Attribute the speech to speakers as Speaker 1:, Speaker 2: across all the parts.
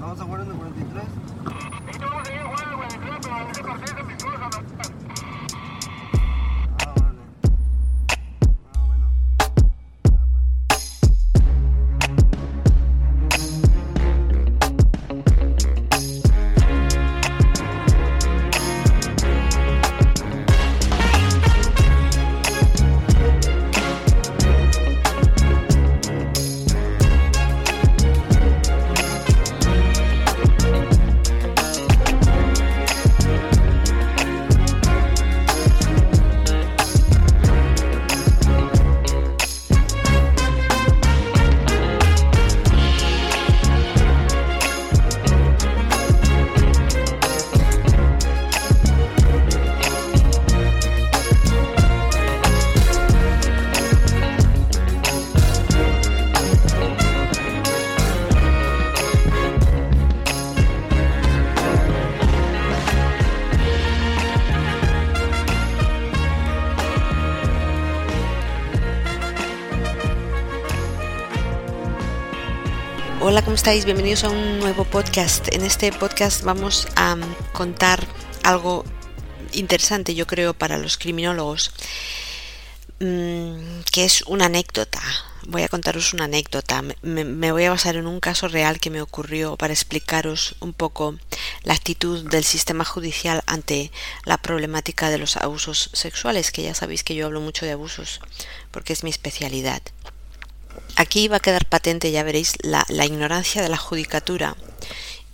Speaker 1: Vamos a jugar en el 43.
Speaker 2: Estáis? Bienvenidos a un nuevo podcast. En este podcast vamos a mm, contar algo interesante, yo creo, para los criminólogos, mm, que es una anécdota. Voy a contaros una anécdota. Me, me voy a basar en un caso real que me ocurrió para explicaros un poco la actitud del sistema judicial ante la problemática de los abusos sexuales, que ya sabéis que yo hablo mucho de abusos porque es mi especialidad. Aquí va a quedar patente, ya veréis, la, ignorancia de la judicatura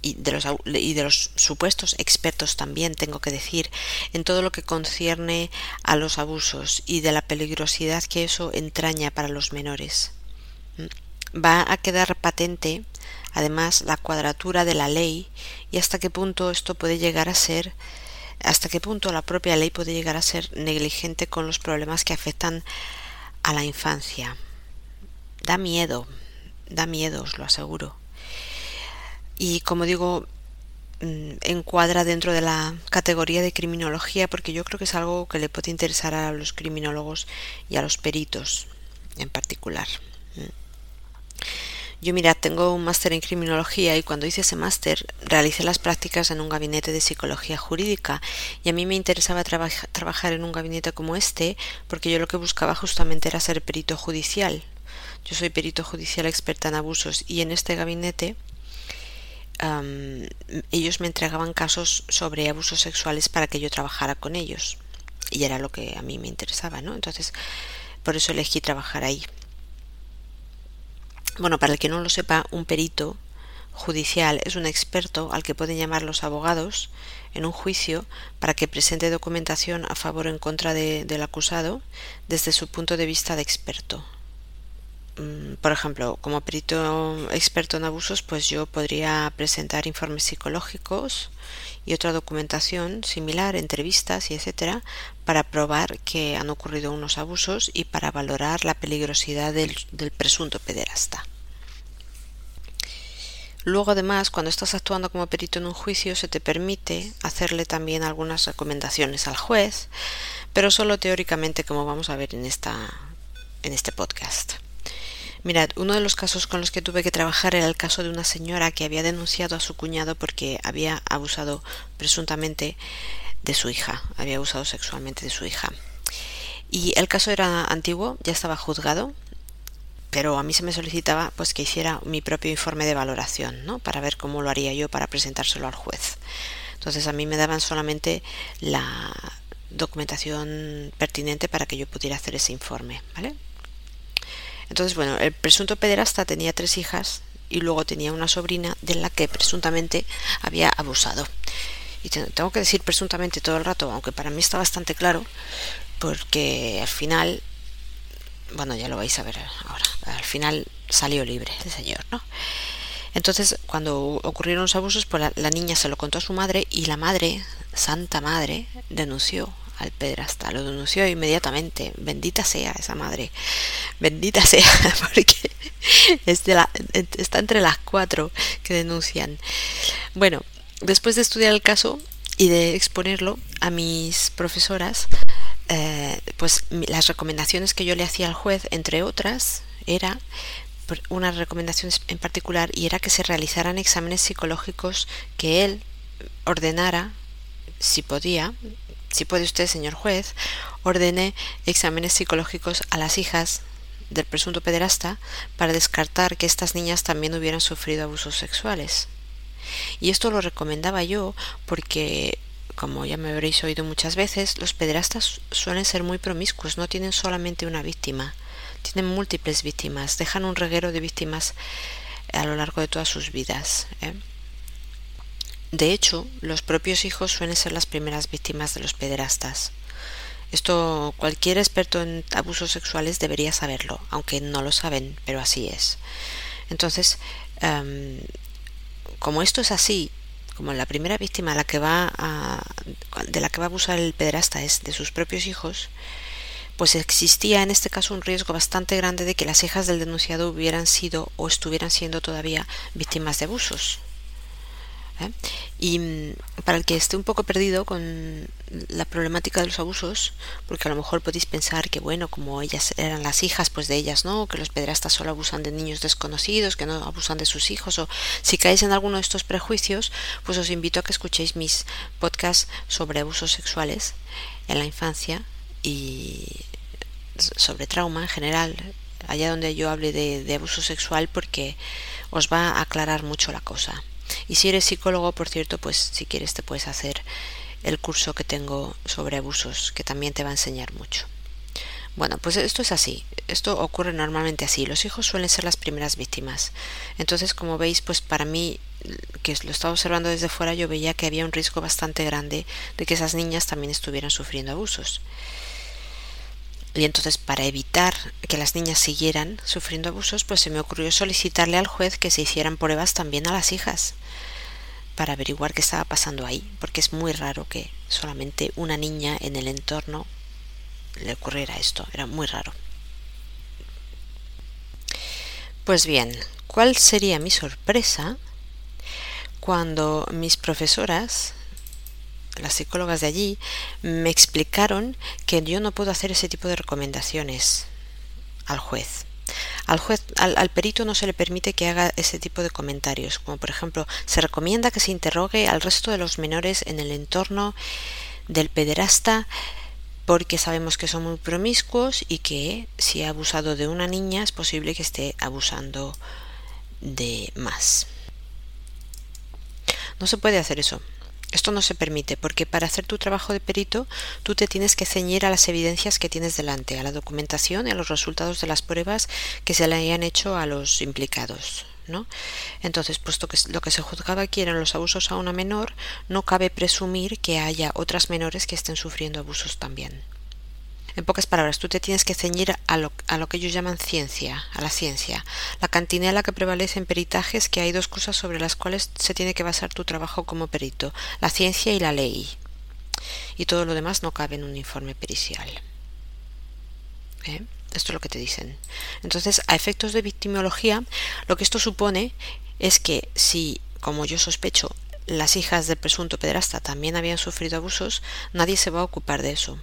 Speaker 2: y de, los, y de los supuestos expertos también, tengo que decir, en todo lo que concierne a los abusos y de la peligrosidad que eso entraña para los menores. Mm. Va a quedar patente, además, la cuadratura de la ley y hasta qué punto esto puede llegar a ser hasta qué punto la propia ley puede llegar a ser negligente con los problemas que afectan a la infancia. Da miedo, da miedo, os lo aseguro. Y como digo, mm, encuadra dentro de la categoría de criminología porque yo creo que es algo que le puede interesar a los criminólogos y a los peritos en particular. Mm. Yo mirad, tengo un máster en criminología y cuando hice ese máster realicé las prácticas en un gabinete de psicología jurídica y a mí me interesaba trabaja- trabajar en un gabinete como este porque yo lo que buscaba justamente era ser perito judicial. Yo soy perito judicial experta en abusos y en este gabinete ellos me entregaban casos sobre abusos sexuales para que yo trabajara con ellos y era lo que a mí me interesaba, ¿no? Entonces, por eso elegí trabajar ahí. Bueno, para el que no lo sepa, un perito judicial es un experto al que pueden llamar los abogados en un juicio para que presente documentación a favor o en contra de- del acusado desde su punto de vista de experto. Mm, Por ejemplo, como perito experto en abusos, pues yo podría presentar informes psicológicos y otra documentación similar, entrevistas y etcétera, para probar que han ocurrido unos abusos y para valorar la peligrosidad del, presunto pederasta. Luego, además, cuando estás actuando como perito en un juicio, se te permite hacerle también algunas recomendaciones al juez, pero solo teóricamente, como vamos a ver en este podcast. Mirad, uno de los casos con los que tuve que trabajar era el caso de una señora que había denunciado a su cuñado porque había abusado presuntamente de su hija, había abusado sexualmente de su hija. Y el caso era antiguo, ya estaba juzgado, pero a mí se me solicitaba pues que hiciera mi propio informe de valoración, ¿no? Para ver cómo lo haría yo para presentárselo al juez. Entonces a mí me daban solamente la documentación pertinente para que yo pudiera hacer ese informe, ¿vale? Entonces, bueno, el presunto pederasta tenía tres hijas y luego tenía una sobrina de la que presuntamente había abusado. Y te- tengo que decir presuntamente todo el rato, aunque para mí está bastante claro, porque al final, bueno, ya lo vais a ver ahora, al final salió libre el señor, ¿no? Entonces, cuando ocurrieron los abusos, pues la, la niña se lo contó a su madre y la madre, santa madre, denunció al pederasta, lo denunció inmediatamente. Bendita sea esa madre, bendita sea, porque es está entre las cuatro que denuncian. Bueno, después de estudiar el caso y de exponerlo a mis profesoras, eh, pues las recomendaciones que yo le hacía al juez, entre otras, era una recomendación en particular y era que se realizaran exámenes psicológicos que él ordenara, si podía, si puede usted, señor juez, ordene exámenes psicológicos a las hijas del presunto pederasta para descartar que estas niñas también hubieran sufrido abusos sexuales. Y esto lo recomendaba yo porque, como ya me habréis oído muchas veces, los pederastas suelen ser muy promiscuos, no tienen solamente una víctima, tienen múltiples víctimas, dejan un reguero de víctimas a lo largo de todas sus vidas. ¿eh? De hecho, los propios hijos suelen ser las primeras víctimas de los pederastas. Esto cualquier experto en abusos sexuales debería saberlo, aunque no lo saben, pero así es. Entonces, em, como esto es así, como la primera víctima de la que va a abusar el pederasta es de sus propios hijos, pues existía en este caso un riesgo bastante grande de que las hijas del denunciado hubieran sido o estuvieran siendo todavía víctimas de abusos. ¿Eh? Y mm, para el que esté un poco perdido con la problemática de los abusos, porque a lo mejor podéis pensar que, bueno, como ellas eran las hijas, pues de ellas no, que los pederastas solo abusan de niños desconocidos, que no abusan de sus hijos, o si caéis en alguno de estos prejuicios, pues os invito a que escuchéis mis podcasts sobre abusos sexuales en la infancia y sobre trauma en general, allá donde yo hable de, de abuso sexual, porque os va a aclarar mucho la cosa. Y si eres psicólogo, por cierto, pues si quieres te puedes hacer el curso que tengo sobre abusos, que también te va a enseñar mucho. Bueno, pues esto es así. Esto ocurre normalmente así. Los hijos suelen ser las primeras víctimas. Entonces, como veis, pues para mí, que lo estaba observando desde fuera, yo veía que había un riesgo bastante grande de que esas niñas también estuvieran sufriendo abusos. Y entonces, para evitar que las niñas siguieran sufriendo abusos, pues se me ocurrió solicitarle al juez que se hicieran pruebas también a las hijas para averiguar qué estaba pasando ahí, porque es muy raro que solamente una niña en el entorno le ocurriera esto, era muy raro. Pues bien, ¿cuál sería mi sorpresa cuando mis profesoras las psicólogas de allí me explicaron que yo no puedo hacer ese tipo de recomendaciones al juez. Al juez, al, perito no se le permite que haga ese tipo de comentarios, como por ejemplo, se recomienda que se interrogue al resto de los menores en el entorno del pederasta porque sabemos que son muy promiscuos y que si ha abusado de una niña es posible que esté abusando de más. No se puede hacer eso. Esto no se permite porque para hacer tu trabajo de perito tú te tienes que ceñir a las evidencias que tienes delante, a la documentación y a los resultados de las pruebas que se le hayan hecho a los implicados. ¿no? Entonces, puesto que lo que se juzgaba aquí eran los abusos a una menor, no cabe presumir que haya otras menores que estén sufriendo abusos también. En pocas palabras, tú te tienes que ceñir a lo, a lo que ellos llaman ciencia, a la ciencia. La cantinela que prevalece en peritaje es que hay dos cosas sobre las cuales se tiene que basar tu trabajo como perito, la ciencia y la ley. Y todo lo demás no cabe en un informe pericial. ¿Eh? Esto es lo que te dicen. Entonces, a efectos de victimología, lo que esto supone es que si, como yo sospecho, las hijas del presunto pederasta también habían sufrido abusos, nadie se va a ocupar de eso.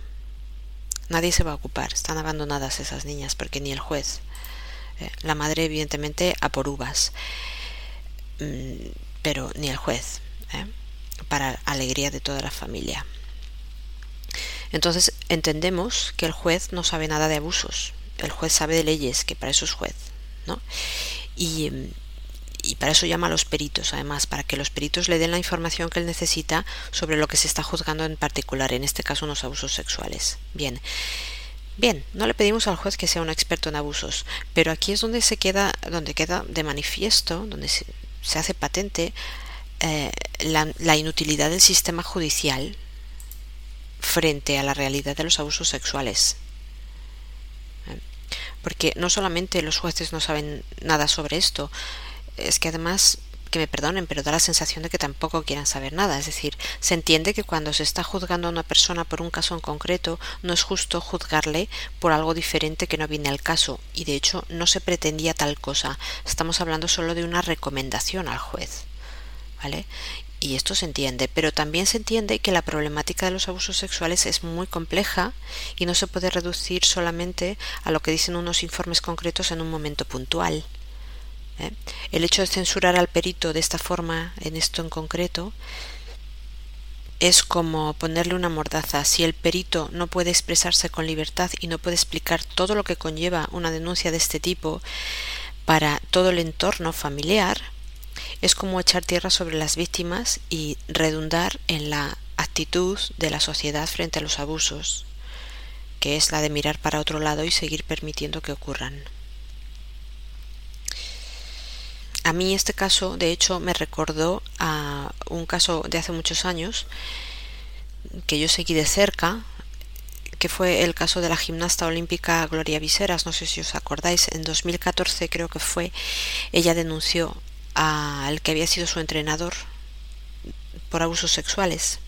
Speaker 2: Nadie se va a ocupar, están abandonadas esas niñas porque ni el juez, eh, la madre evidentemente a por uvas, mm, pero ni el juez, eh, para alegría de toda la familia. Entonces entendemos que el juez no sabe nada de abusos, el juez sabe de leyes, que para eso es juez, ¿no? Y, mm, y para eso llama a los peritos, además, para que los peritos le den la información que él necesita sobre lo que se está juzgando en particular, en este caso unos abusos sexuales. Bien. Bien, no le pedimos al juez que sea un experto en abusos, pero aquí es donde se queda, donde queda de manifiesto, donde se, hace patente eh, la, inutilidad del sistema judicial frente a la realidad de los abusos sexuales. Porque no solamente los jueces no saben nada sobre esto, es que además que me perdonen, pero da la sensación de que tampoco quieran saber nada. Es decir, se entiende que cuando se está juzgando a una persona por un caso en concreto, no es justo juzgarle por algo diferente que no viene al caso, y de hecho no se pretendía tal cosa. Estamos hablando solo de una recomendación al juez. ¿Vale? Y esto se entiende, pero también se entiende que la problemática de los abusos sexuales es muy compleja y no se puede reducir solamente a lo que dicen unos informes concretos en un momento puntual. ¿Eh? El hecho de censurar al perito de esta forma, en esto en concreto, es como ponerle una mordaza. Si el perito no puede expresarse con libertad y no puede explicar todo lo que conlleva una denuncia de este tipo para todo el entorno familiar, es como echar tierra sobre las víctimas y redundar en la actitud de la sociedad frente a los abusos, que es la de mirar para otro lado y seguir permitiendo que ocurran. A mí este caso, de hecho, me recordó a un caso de hace muchos años que yo seguí de cerca, que fue el caso de la gimnasta olímpica Gloria Viseras, no sé si os acordáis, en 2014 creo que fue, ella denunció al que había sido su entrenador por abusos sexuales.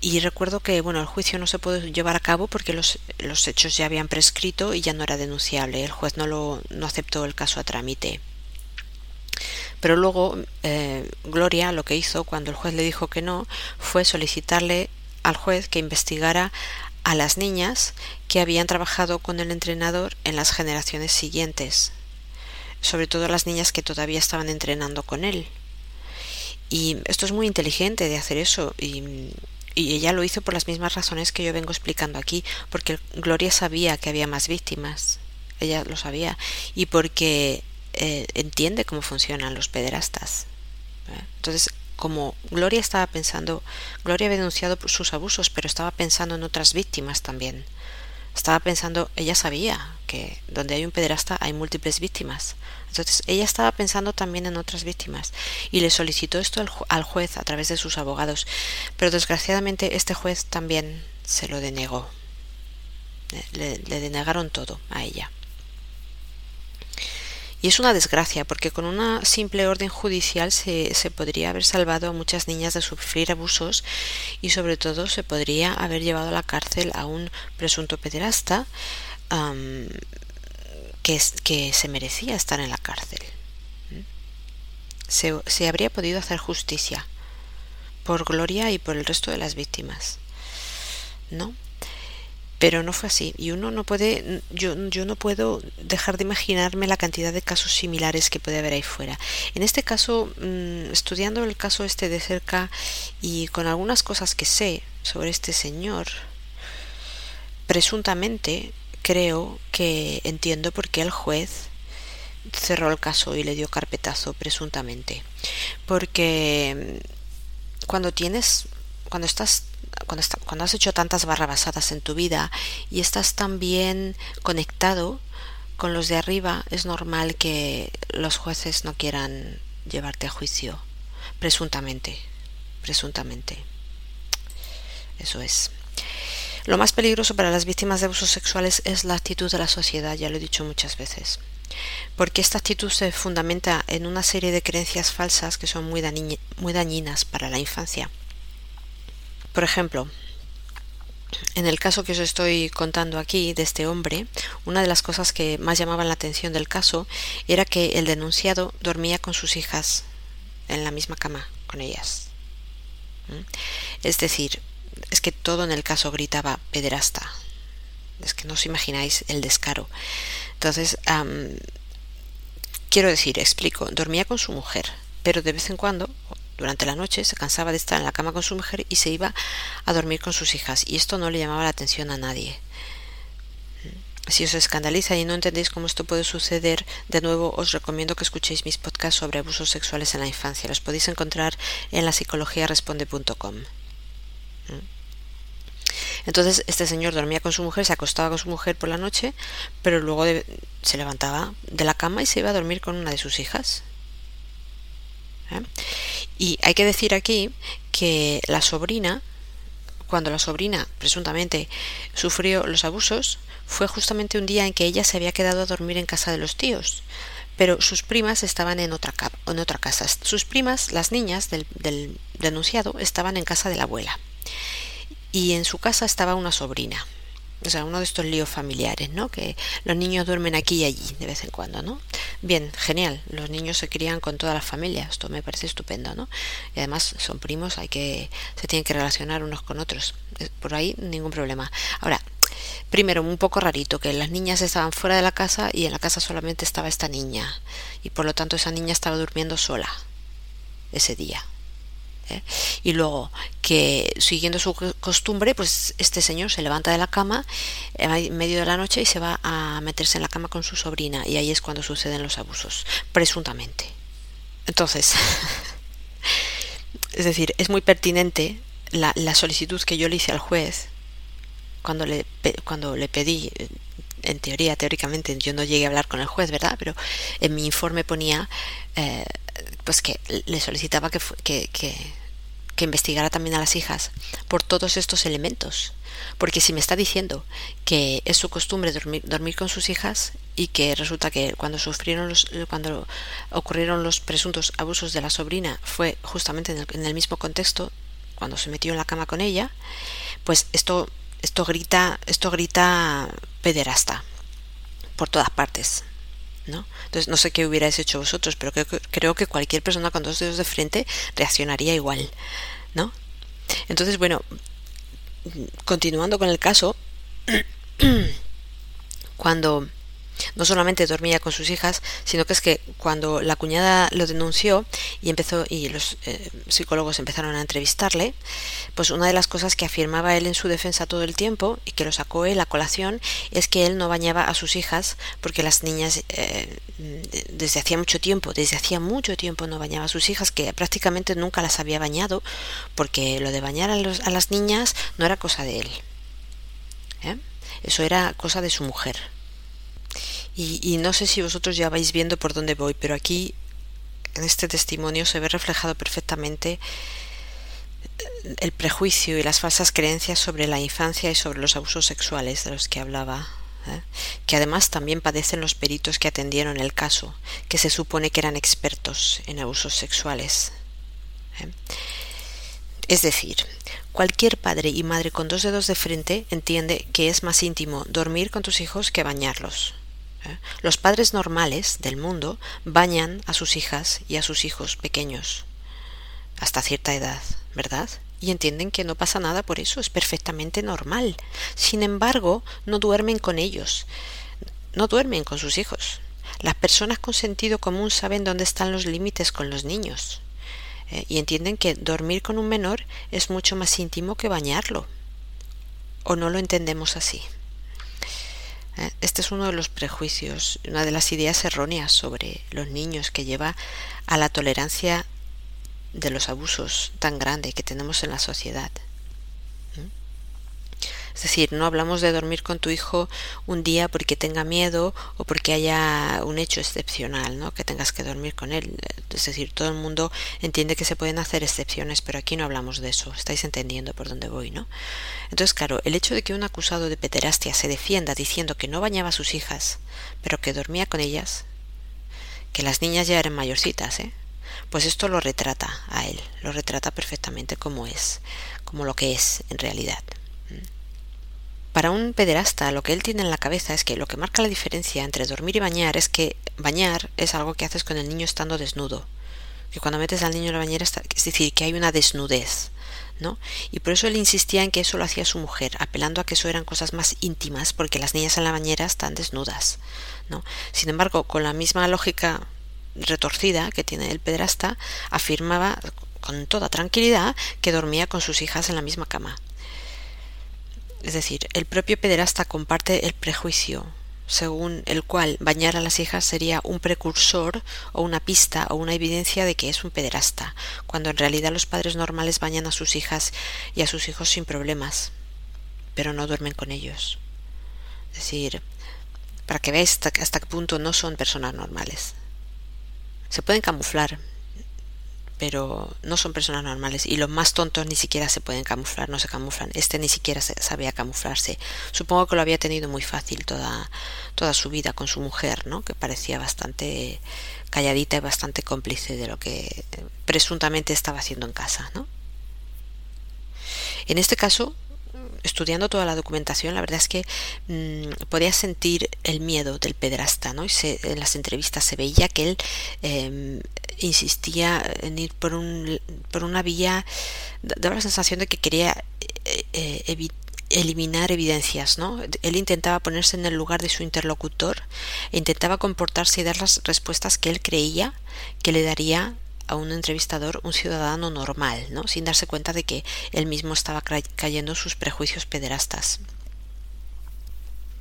Speaker 2: Y recuerdo que bueno el juicio no se pudo llevar a cabo porque los, los, hechos ya habían prescrito y ya no era denunciable. El juez no lo no aceptó el caso a trámite. Pero luego eh, Gloria lo que hizo cuando el juez le dijo que no fue solicitarle al juez que investigara a las niñas que habían trabajado con el entrenador en las generaciones siguientes, sobre todo las niñas que todavía estaban entrenando con él. Y esto es muy inteligente de hacer eso y, y ella lo hizo por las mismas razones que yo vengo explicando aquí, porque Gloria sabía que había más víctimas, ella lo sabía, y porque eh, entiende cómo funcionan los pederastas. Entonces, como Gloria estaba pensando, Gloria había denunciado sus abusos, pero estaba pensando en otras víctimas también. Estaba pensando, ella sabía que donde hay un pederasta hay múltiples víctimas. Entonces, ella estaba pensando también en otras víctimas y le solicitó esto al, juez a través de sus abogados. Pero desgraciadamente este juez también se lo denegó. le denegaron todo a ella. Y es una desgracia porque con una simple orden judicial se, se, podría haber salvado a muchas niñas de sufrir abusos y sobre todo se podría haber llevado a la cárcel a un presunto pederasta que, que, se merecía estar en la cárcel. Se, se habría podido hacer justicia por Gloria y por el resto de las víctimas. ¿No? Pero no fue así. Y uno no puede yo, yo no puedo dejar de imaginarme la cantidad de casos similares que puede haber ahí fuera. En este caso mm, estudiando el caso este de cerca y con algunas cosas que sé sobre este señor presuntamente creo que entiendo por qué el juez cerró el caso y le dio carpetazo presuntamente. Porque mm, cuando tienes cuando estás cuando, cuando has hecho tantas barrabasadas en tu vida y estás tan bien conectado con los de arriba, es normal que los jueces no quieran llevarte a juicio, presuntamente, presuntamente. Eso es. Lo más peligroso para las víctimas de abusos sexuales es la actitud de la sociedad, ya lo he dicho muchas veces. Porque esta actitud se fundamenta en una serie de creencias falsas que son muy, muy dañinas para la infancia. Por ejemplo, en el caso que os estoy contando aquí de este hombre, una de las cosas que más llamaban la atención del caso era que el denunciado dormía con sus hijas en la misma cama con ellas. ¿Mm? Es decir, es que todo en el caso gritaba pederasta. Es que no os imagináis el descaro. Entonces, quiero decir, explico, dormía con su mujer, pero de vez en cuando, durante la noche se cansaba de estar en la cama con su mujer y se iba a dormir con sus hijas, y esto no le llamaba la atención a nadie. Si os escandaliza y no entendéis cómo esto puede suceder, de nuevo os recomiendo que escuchéis mis podcasts sobre abusos sexuales en la infancia. Los podéis encontrar en la psicologiaresponde.com. Entonces este señor dormía con su mujer, se acostaba con su mujer por la noche, pero luego se levantaba de la cama y se iba a dormir con una de sus hijas. ¿eh? Y hay que decir aquí que la sobrina, cuando la sobrina presuntamente sufrió los abusos, fue justamente un día en que ella se había quedado a dormir en casa de los tíos, pero sus primas estaban en otra, casa. Sus primas, las niñas del, del denunciado, estaban en casa de la abuela. Y en su casa estaba una sobrina o sea, uno de estos líos familiares, ¿no? Que los niños duermen aquí y allí de vez en cuando, ¿no? Bien, genial, los niños se crían con toda la familia, esto me parece estupendo, ¿no? Y además son primos, hay que, se tienen que relacionar unos con otros, por ahí ningún problema. Ahora, primero un poco rarito que las niñas estaban fuera de la casa y en la casa solamente estaba esta niña y por lo tanto esa niña estaba durmiendo sola ese día. ¿Eh? Y luego que siguiendo su costumbre, pues este señor se levanta de la cama en medio de la noche y se va a meterse en la cama con su sobrina y ahí es cuando suceden los abusos, presuntamente. Entonces, es decir, es muy pertinente la, la solicitud que yo le hice al juez cuando le, cuando le pedí, en teoría, teóricamente, yo no llegué a hablar con el juez, ¿verdad? Pero en mi informe ponía, eh, pues que le solicitaba que, que, que, que investigara también a las hijas por todos estos elementos. Porque si me está diciendo que es su costumbre dormir, dormir con sus hijas y que resulta que cuando sufrieron los, cuando ocurrieron los presuntos abusos de la sobrina fue justamente en el, en el mismo contexto, cuando se metió en la cama con ella, pues esto esto grita, esto grita pederasta por todas partes. ¿No? Entonces no sé qué hubierais hecho vosotros, pero creo, creo que cualquier persona con dos dedos de frente reaccionaría igual, ¿no? Entonces, bueno, continuando con el caso, cuando no solamente dormía con sus hijas, sino que es que cuando la cuñada lo denunció y empezó y los eh, psicólogos empezaron a entrevistarle, pues una de las cosas que afirmaba él en su defensa todo el tiempo y que lo sacó él a colación es que él no bañaba a sus hijas porque las niñas eh, desde hacía mucho tiempo, desde hacía mucho tiempo no bañaba a sus hijas, que prácticamente nunca las había bañado porque lo de bañar a, los, a las niñas no era cosa de él. ¿eh? Eso era cosa de su mujer. Y, y, no sé si vosotros ya vais viendo por dónde voy, pero aquí en este testimonio se ve reflejado perfectamente el prejuicio y las falsas creencias sobre la infancia y sobre los abusos sexuales de los que hablaba, ¿eh? que además también padecen los peritos que atendieron el caso, que se supone que eran expertos en abusos sexuales. ¿eh? Es decir, cualquier padre y madre con dos dedos de frente entiende que es más íntimo dormir con tus hijos que bañarlos. ¿Eh? Los padres normales del mundo bañan a sus hijas y a sus hijos pequeños hasta cierta edad, ¿verdad? Y entienden que no pasa nada por eso, es perfectamente normal. Sin embargo, no duermen con ellos, no duermen con sus hijos. Las personas con sentido común saben dónde están los límites con los niños eh, y entienden que dormir con un menor es mucho más íntimo que bañarlo. ¿O no lo entendemos así? Este es uno de los prejuicios, una de las ideas erróneas sobre los niños que lleva a la tolerancia de los abusos tan grande que tenemos en la sociedad. Es decir, no hablamos de dormir con tu hijo un día porque tenga miedo o porque haya un hecho excepcional, ¿no? Que tengas que dormir con él. Es decir, todo el mundo entiende que se pueden hacer excepciones, pero aquí no hablamos de eso. Estáis entendiendo por dónde voy, ¿no? Entonces, claro, el hecho de que un acusado de pederastia se defienda diciendo que no bañaba a sus hijas, pero que dormía con ellas, que las niñas ya eran mayorcitas, ¿eh? Pues esto lo retrata a él, lo retrata perfectamente como es, como lo que es en realidad. Para un pederasta lo que él tiene en la cabeza es que lo que marca la diferencia entre dormir y bañar es que bañar es algo que haces con el niño estando desnudo. Que cuando metes al niño en la bañera es decir, que hay una desnudez. ¿no? Y por eso él insistía en que eso lo hacía su mujer, apelando a que eso eran cosas más íntimas, porque las niñas en la bañera están desnudas, ¿no? Sin embargo, con la misma lógica retorcida que tiene el pederasta, afirmaba con toda tranquilidad que dormía con sus hijas en la misma cama. Es decir, el propio pederasta comparte el prejuicio según el cual bañar a las hijas sería un precursor o una pista o una evidencia de que es un pederasta, cuando en realidad los padres normales bañan a sus hijas y a sus hijos sin problemas, pero no duermen con ellos. Es decir, para que veáis hasta, qué punto no son personas normales. Se pueden camuflar, pero no son personas normales y los más tontos ni siquiera se pueden camuflar, no se camuflan. Este ni siquiera sabía camuflarse. Supongo que lo había tenido muy fácil toda, toda su vida con su mujer, ¿no? Que parecía bastante calladita y bastante cómplice de lo que presuntamente estaba haciendo en casa, ¿no? En este caso, estudiando toda la documentación, la verdad es que mmm, podía sentir el miedo del pedrasta, ¿no? Y se, en las entrevistas se veía que él eh, insistía en ir por, un, por una vía, daba la sensación de que quería eh, eh, eliminar evidencias, ¿no? Él intentaba ponerse en el lugar de su interlocutor intentaba comportarse y dar las respuestas que él creía que le daría a un entrevistador un ciudadano normal, ¿no? Sin darse cuenta de que él mismo estaba cayendo en sus prejuicios pederastas.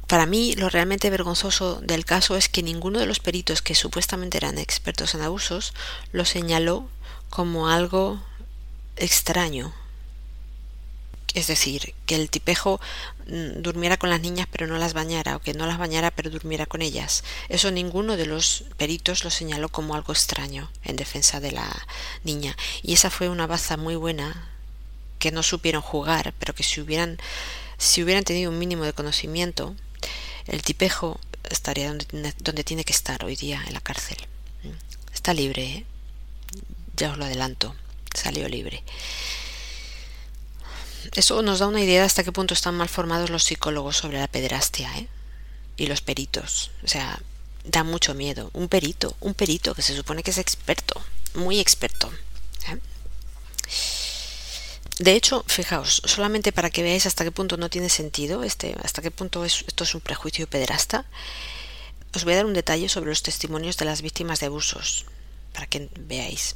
Speaker 2: Para mí, lo realmente vergonzoso del caso es que ninguno de los peritos que supuestamente eran expertos en abusos lo señaló como algo extraño, es decir, que el tipejo mm, durmiera con las niñas pero no las bañara, o que no las bañara pero durmiera con ellas. Eso ninguno de los peritos lo señaló como algo extraño en defensa de la niña. Y esa fue una baza muy buena que no supieron jugar, pero que si hubieran, si hubieran tenido un mínimo de conocimiento, el tipejo estaría donde, donde tiene que estar hoy día, en la cárcel. Está libre, ¿eh? ya os lo adelanto, salió libre. Eso nos da una idea de hasta qué punto están mal formados los psicólogos sobre la pederastia ¿eh? y los peritos. O sea, da mucho miedo. Un perito, un perito que se supone que es experto, muy experto. ¿eh? De hecho, fijaos, solamente para que veáis hasta qué punto no tiene sentido, este, hasta qué punto esto es un prejuicio pederasta, os voy a dar un detalle sobre los testimonios de las víctimas de abusos para que veáis.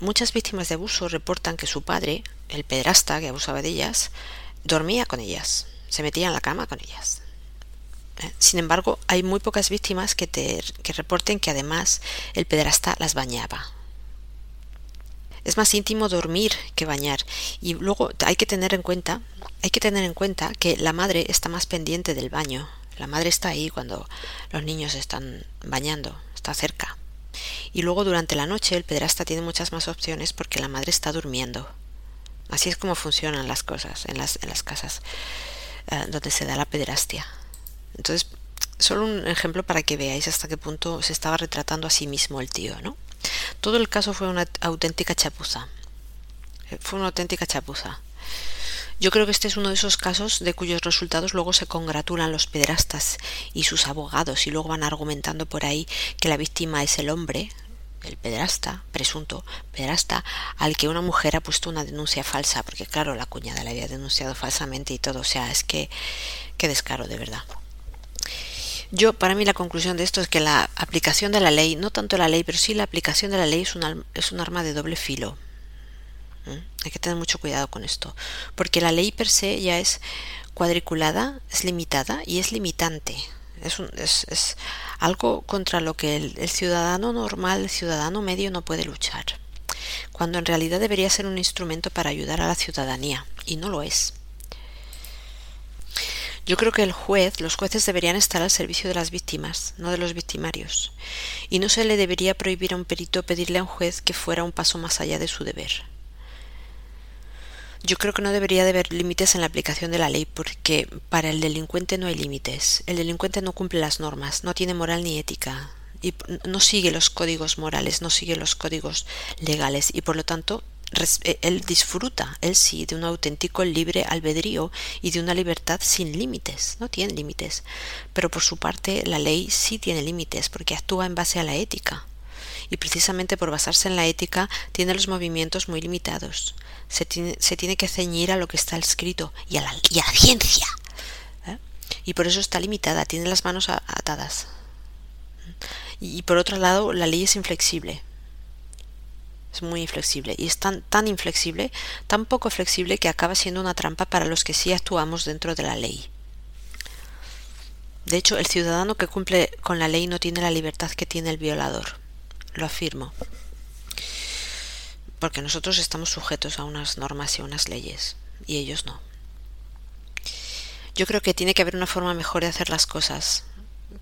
Speaker 2: Muchas víctimas de abuso reportan que su padre, el pederasta que abusaba de ellas, dormía con ellas, se metía en la cama con ellas. ¿Eh? Sin embargo, hay muy pocas víctimas que, te, reporten que además el pederasta las bañaba. Es más íntimo dormir que bañar. Y luego hay que tener en cuenta, hay que tener en cuenta que la madre está más pendiente del baño. La madre está ahí cuando los niños están bañando, está cerca. Y luego durante la noche el pederasta tiene muchas más opciones porque la madre está durmiendo. Así es como funcionan las cosas en las, en las casas eh, donde se da la pederastia. Entonces, solo un ejemplo para que veáis hasta qué punto se estaba retratando a sí mismo el tío, ¿no? Todo el caso fue una auténtica chapuza. Eh, fue una auténtica chapuza. Yo creo que este es uno de esos casos de cuyos resultados luego se congratulan los pederastas y sus abogados y luego van argumentando por ahí que la víctima es el hombre, el pederasta, presunto pederasta, al que una mujer ha puesto una denuncia falsa, porque claro, la cuñada le había denunciado falsamente y todo, o sea, es que qué descaro de verdad. Yo, para mí, la conclusión de esto es que la aplicación de la ley, no tanto la ley, pero sí la aplicación de la ley es un, es un arma de doble filo. Hay que tener mucho cuidado con esto, porque la ley per se ya es cuadriculada, es limitada y es limitante. Es, un, es algo contra lo que el, el ciudadano normal, el ciudadano medio no puede luchar, cuando en realidad debería ser un instrumento para ayudar a la ciudadanía, y no lo es. Yo creo que el juez, los jueces deberían estar al servicio de las víctimas, no de los victimarios, y no se le debería prohibir a un perito pedirle a un juez que fuera un paso más allá de su deber. Yo creo que no debería de haber límites en la aplicación de la ley porque para el delincuente no hay límites. El delincuente no cumple las normas, no tiene moral ni ética y no sigue los códigos morales, no sigue los códigos legales y por lo tanto eh, él disfruta, él sí, de un auténtico libre albedrío y de una libertad sin límites, no tiene límites. Pero por su parte la ley sí tiene límites porque actúa en base a la ética y precisamente por basarse en la ética tiene los movimientos muy limitados. Se tiene, se tiene que ceñir a lo que está escrito y a la, ciencia. ¿eh? Y por eso está limitada, tiene las manos atadas. Y, por otro lado, la ley es inflexible. Es muy inflexible. Y es tan, tan inflexible, tan poco flexible que acaba siendo una trampa para los que sí actuamos dentro de la ley. De hecho, el ciudadano que cumple con la ley no tiene la libertad que tiene el violador lo afirmo. Porque nosotros estamos sujetos a unas normas y unas leyes, y ellos no. Yo creo que tiene que haber una forma mejor de hacer las cosas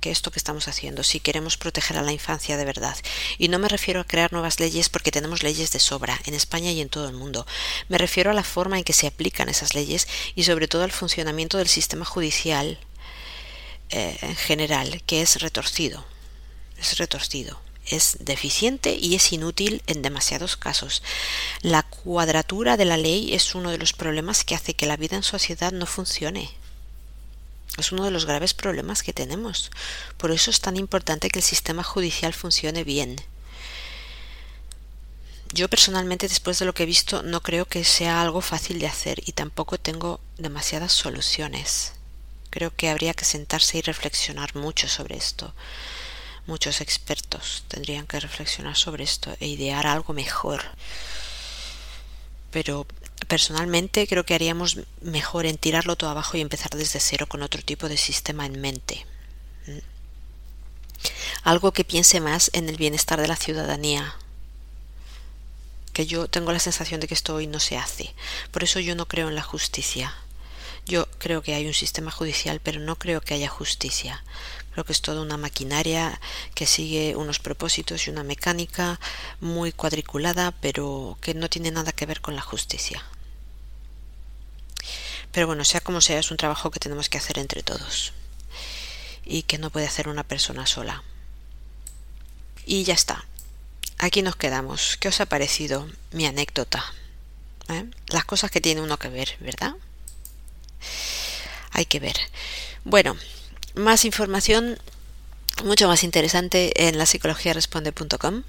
Speaker 2: que esto que estamos haciendo, si queremos proteger a la infancia de verdad. Y no me refiero a crear nuevas leyes porque tenemos leyes de sobra en España y en todo el mundo. Me refiero a la forma en que se aplican esas leyes y sobre todo al funcionamiento del sistema judicial eh, en general, que es retorcido. Es retorcido es deficiente y es inútil en demasiados casos. La cuadratura de la ley es uno de los problemas que hace que la vida en sociedad no funcione. Es uno de los graves problemas que tenemos. Por eso es tan importante que el sistema judicial funcione bien. yo personalmente después de lo que he visto no creo que sea algo fácil de hacer y tampoco tengo demasiadas soluciones. Creo que habría que sentarse y reflexionar mucho sobre esto. Muchos expertos tendrían que reflexionar sobre esto e idear algo mejor. Pero personalmente creo que haríamos mejor en tirarlo todo abajo y empezar desde cero con otro tipo de sistema en mente. ¿Mm? Algo que piense más en el bienestar de la ciudadanía, que yo tengo la sensación de que esto hoy no se hace. Por eso yo no creo en la justicia. Yo creo que hay un sistema judicial, pero no creo que haya justicia. Creo que es toda una maquinaria que sigue unos propósitos y una mecánica muy cuadriculada, pero que no tiene nada que ver con la justicia. Pero bueno, sea como sea, es un trabajo que tenemos que hacer entre todos y que no puede hacer una persona sola. Y ya está. Aquí nos quedamos. ¿Qué os ha parecido mi anécdota? ¿Eh? Las cosas que tiene uno que ver, ¿verdad? hay que ver. Bueno, más información mucho más interesante en la responde.com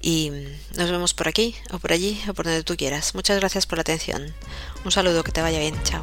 Speaker 2: y nos vemos por aquí o por allí o por donde tú quieras. Muchas gracias por la atención. Un saludo, que te vaya bien. Chao.